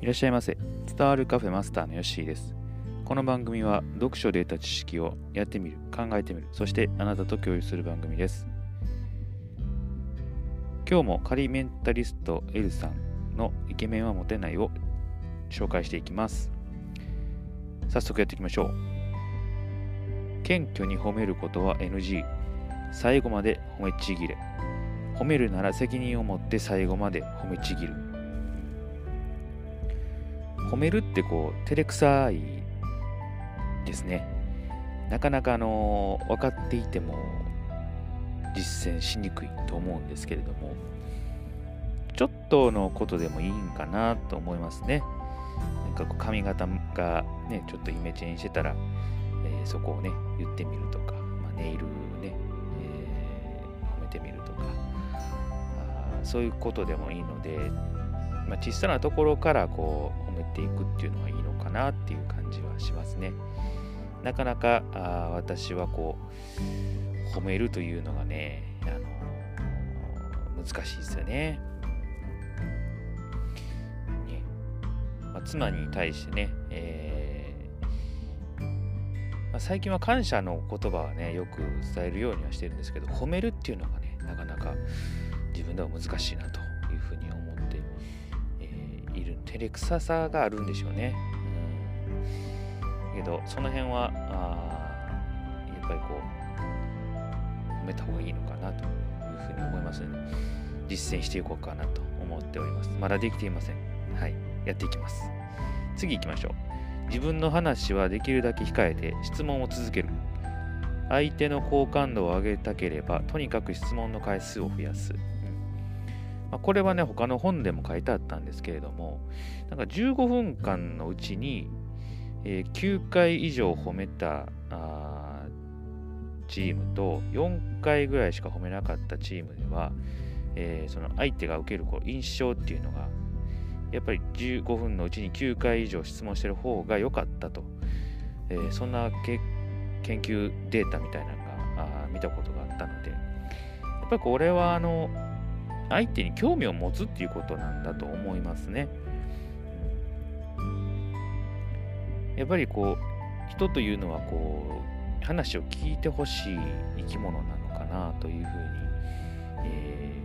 いらっしゃいませ。伝わるカフェマスターのヨッシーです。この番組は読書で得た知識をやってみる、考えてみる、そしてあなたと共有する番組です。今日も仮メンタリストエルさんのイケメンはモテないを紹介していきます。早速やっていきましょう。謙虚に褒めることは NG。最後まで褒めちぎれ。褒めるなら責任を持って最後まで褒めちぎる。褒めるってこう照れくさいですねなかなかあの分かっていても実践しにくいと思うんですけれどもちょっとのことでもいいんかなと思いますねなんかこう髪型がねちょっとイメチェンしてたら、えーそこをね言ってみるとか、まあ、ネイルそういうことでもいいのでまあ、小さなところからこう褒めていくっていうのはいいのかなっていう感じはしますね。なかなかあ私はこう褒めるというのがね、あの難しいですよね。ねまあ、妻に対してね、えーまあ、最近は感謝の言葉はねよく伝えるようにはしてるんですけど褒めるっていうのがねなかなか自分では難しいなというふうに思ってえーいる照れくささがあるんでしょうね。うん、けどその辺はあやっぱりこう褒めた方がいいのかなというふうに思いますので実践していこうかなと思っております。まだできていません。はい、やっていきます。次行きましょう。自分の話はできるだけ控えて質問を続ける。相手の好感度を上げたければとにかく質問の回数を増やす。まあ、これはね、他の本でも書いてあったんですけれども、なんか15分間のうちに、えー9回以上褒めたチームと4回ぐらいしか褒めなかったチームでは、えーその相手が受けるこう印象っていうのが、やっぱり15分のうちに9回以上質問してる方が良かったと、えーそんな研究データみたいなのが見たことがあったので、やっぱりこれはあの、相手に興味を持つっていうことなんだと思いますね。やっぱりこう人というのはこう話を聞いてほしい生き物なのかなというふうに、えー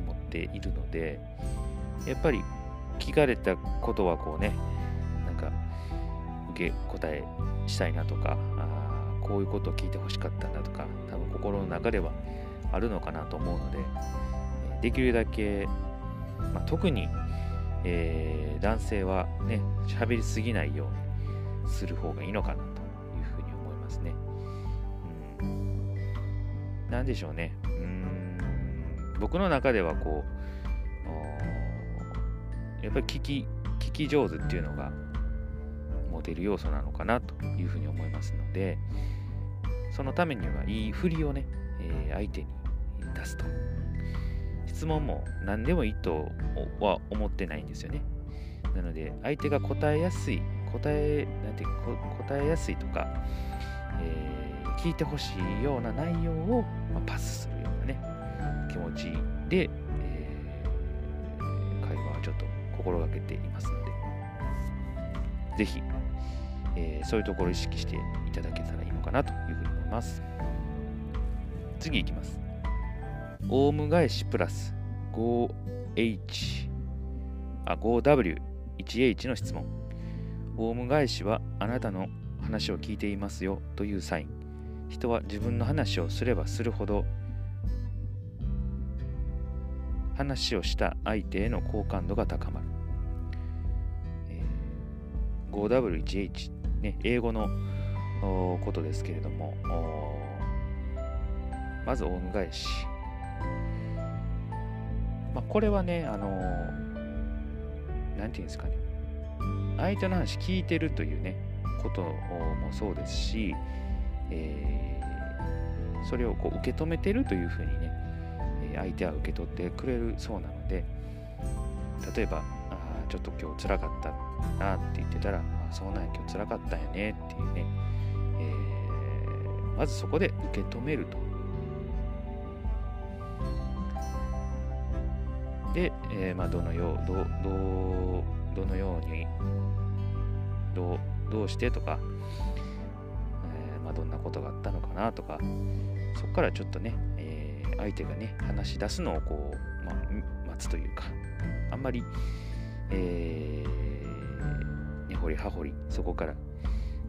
思っているのでやっぱり聞かれたことはこうねなんか受け答えしたいなとかあこういうことを聞いてほしかったんだとか多分心の中ではあるのかなと思うのでできるだけ、まあ、特に、えー男性はね喋りすぎないようにする方がいいのかなというふうに思いますね。うん、なんでしょうね。うん僕の中ではこうやっぱり聞き聞き上手っていうのがモテる要素なのかなというふうに思いますのでそのためにはいい振りをね、えー相手に出すと質問も何でもいいとは思ってないんですよね。なので、相手が答えやすい、答え、なんていうか答えやすいとか、えー聞いてほしいような内容を、まあパスするようなね、気持ちで、えー会話をちょっと心がけていますので、ぜひ、えーそういうところを意識していただけたらいいのかなというふうに思います。次いきます。オウム返しプラス 5H あ 5W1H の質問。オウム返しはあなたの話を聞いていますよというサイン。人は自分の話をすればするほど話をした相手への好感度が高まる、えー 5W1H、ね、英語のことですけれどもまずオウム返し。まあ、これはね、あのーなんていうんですかね、相手の話聞いてるというね、こともそうですし、えーそれをこう受け止めてるというふうにね、相手は受け取ってくれるそうなので、例えば、あちょっと今日辛かったなって言ってたら、あそうなんや、今日辛かったんやねっていうね、えーまずそこで受け止めると。で、えー、まあ、どのようどどどのようにどうどうしてとか、えー、まあ、どんなことがあったのかなとかそこからちょっとね、えー、相手がね話し出すのをこう、まあ、待つというかあんまり、えー、根掘り葉掘りそこから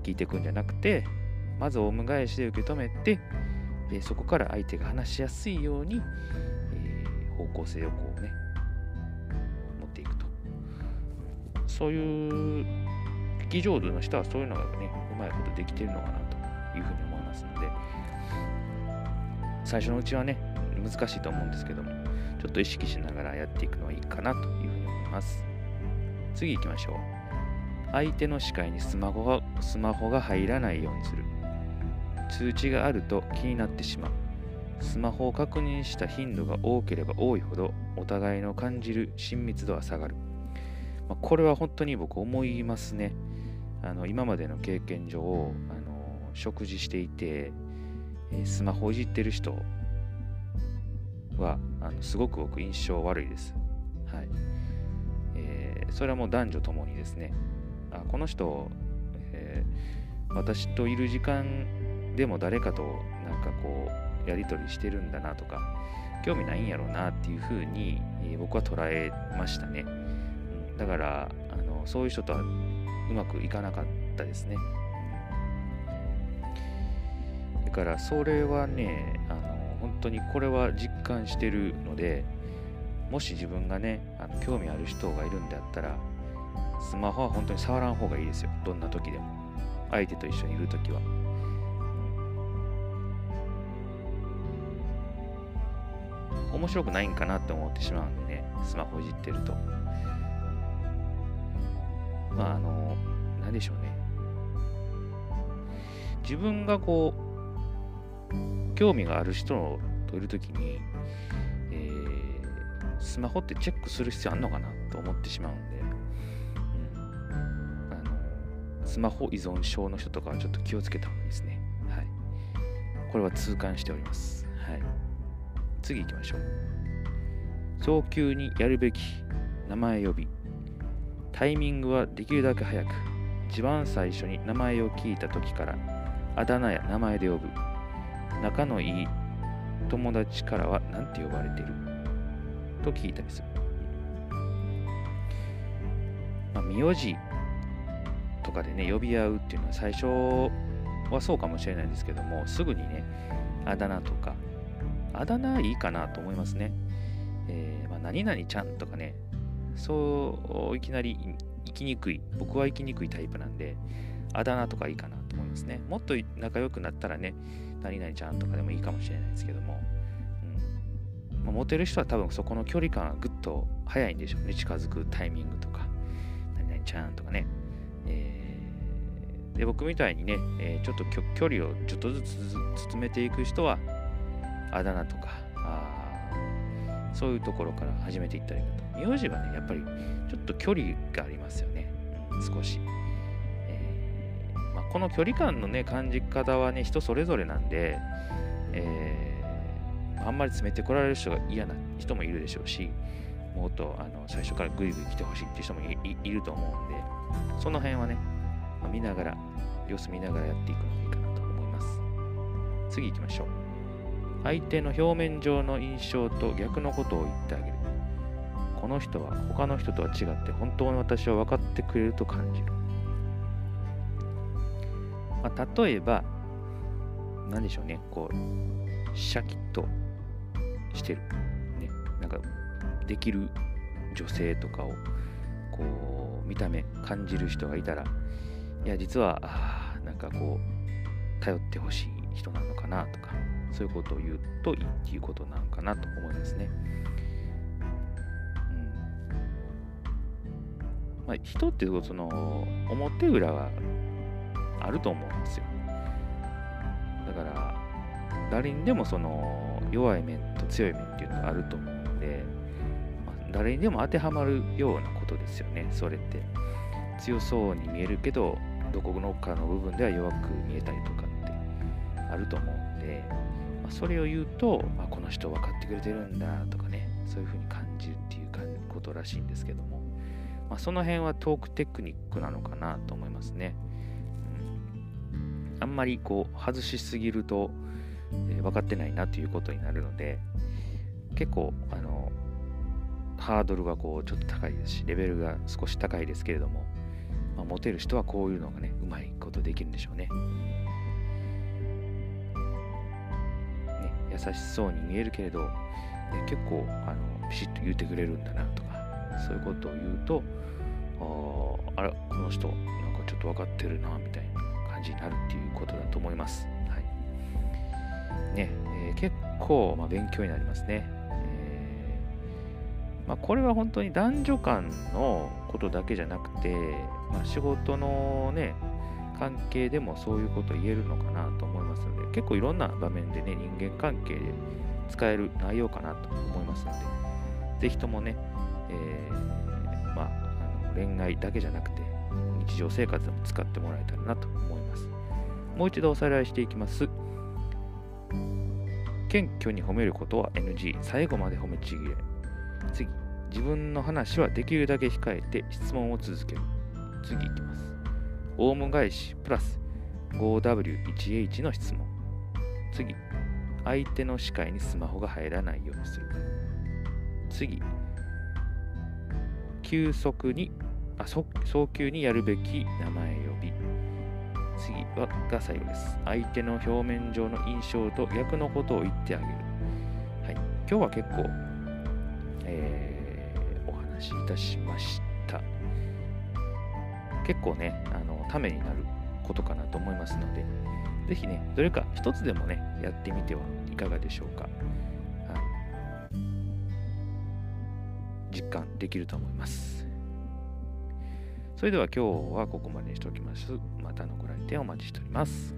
聞いていくんじゃなくてまずオウム返しで受け止めて、えー、そこから相手が話しやすいように、えー、方向性をこうねそういう聞き上手の人はそういうのがねうまいことできてるのかなというふうに思いますので最初のうちはね難しいと思うんですけどもちょっと意識しながらやっていくのはいいかなというふうに思います。次行きましょう。相手の視界にスマホがスマホが入らないようにする。通知があると気になってしまう。スマホを確認した頻度が多ければ多いほどお互いの感じる親密度は下がる、まあ、これは本当に僕思いますね。あの今までの経験上あの食事していて、えスマホいじってる人はあのすごく僕印象悪いです。はい。えー、それはもう男女ともにですね、あこの人、えー、私といる時間でも誰かとなんかこうやり取りしてるんだなとか興味ないんやろうなっていうふうに、えー、僕は捉えましたね、だからあのそういう人とはうまくいかなかったですね、うん、だからそれはねあの本当にこれは実感してるのでもし自分がねあの興味ある人がいるんであったらスマホは本当に触らん方がいいですよ。どんな時でも。相手と一緒にいる時は。面白くないんかなって思ってしまうんでねスマホいじってると。まああの何でしょうね自分がこう興味がある人といるときに、えー、スマホってチェックする必要あるのかなと思ってしまうんで、うん、あのスマホ依存症の人とかはちょっと気をつけた方がいいですね。はい。これは痛感しております。はい。次行きましょう。早急にやるべき名前呼び。タイミングはできるだけ早く。一番最初に名前を聞いた時からあだ名や名前で呼ぶ。仲のいい友達からは何て呼ばれている？と聞いたりする。まあ、名字とかでね、呼び合うっていうのは最初はそうかもしれないですけども、すぐにね、あだ名とか、あだ名いいかなと思いますね。えー、まあ、何々ちゃんとかね、そういきなり生きにくい、僕は生きにくいタイプなんで、あだ名とかいいかなと思いますね。もっと仲良くなったらね、何々ちゃんとかでもいいかもしれないですけども、うんまあ、モテる人は多分そこの距離感がぐっと早いんでしょうね。近づくタイミングとか、何々ちゃんとかね。えー、で僕みたいにね、えー、ちょっと距離をちょっとずつ進めていく人は、あだ名とかあ、あそういうところから始めていったらいいかと。名字はね、やっぱりちょっと距離がありますよね。うん、少し。この距離感のね、感じ方はね、人それぞれなんで、えー、あんまり詰めてこられる人が嫌な人もいるでしょうし、もっとあの最初からグイグイ来てほしいっていう人もいると思うんで、その辺はね、まあ、見ながら、様子見ながらやっていくのがいいかなと思います。次行きましょう。相手の表面上の印象と逆のことを言ってあげる。この人は他の人とは違って本当の私を分かってくれると感じる。まあ、例えば、何でしょうね、こう、シャキッとしてる。ね、なんか、できる女性とかを、こう、見た目、感じる人がいたら、いや、実は、あなんかこう、頼ってほしい人なのかなとか、そういうことを言うといいっていうことなのかなと思いますね。うんまあ、人っていうその表裏はあると思うんですよ。だから、誰にでもその弱い面と強い面っていうのがあると思うので、まあ、誰にでも当てはまるようなことですよね、それって。強そうに見えるけど、どこのかの部分では弱く見えたりとかあると思うんで、まあ、それを言うと、あ、この人分かってくれてるんだとかね、そういうふうに感じるっていうことらしいんですけども、まあ、その辺はトークテクニックなのかなと思いますね。うん、あんまりこう外しすぎると、えー、分かってないなということになるので結構あのハードルがこうちょっと高いですしレベルが少し高いですけれども、まあ、モテる人はこういうのがねうまいことできるんでしょうね。優しそうに見えるけれど、ね、結構あのピシッと言ってくれるんだなとかそういうことを言うとあらこの人なんかちょっと分かってるなみたいな感じになるっていうことだと思います。はいねえー、結構、まあ、勉強になりますね。えー、まあ、これは本当に男女間のことだけじゃなくて、まあ、仕事のね関係でもそういうこと言えるのかなと思いますますので結構いろんな場面でね人間関係で使える内容かなと思いますので是非ともね、えー、まあ、あの恋愛だけじゃなくて日常生活でも使ってもらえたらなと思います。もう一度おさらいしていきます。謙虚に褒めることは NG。最後まで褒めちぎれ。次。自分の話はできるだけ控えて質問を続ける。次いきます。オウム返しプラス 5W1H の質問。次。相手の視界にスマホが入らないようにする。次。急速にあ早急にやるべき名前呼び次はが最後です相手の表面上の印象と逆のことを言ってあげるはい今日は結構、えー、お話しいたしました結構ねあのためになることかなと思いますのでぜひねどれか一つでもねやってみてはいかがでしょうかはい実感できると思います。それでは今日はここまでにしておきます。またのご来店お待ちしております。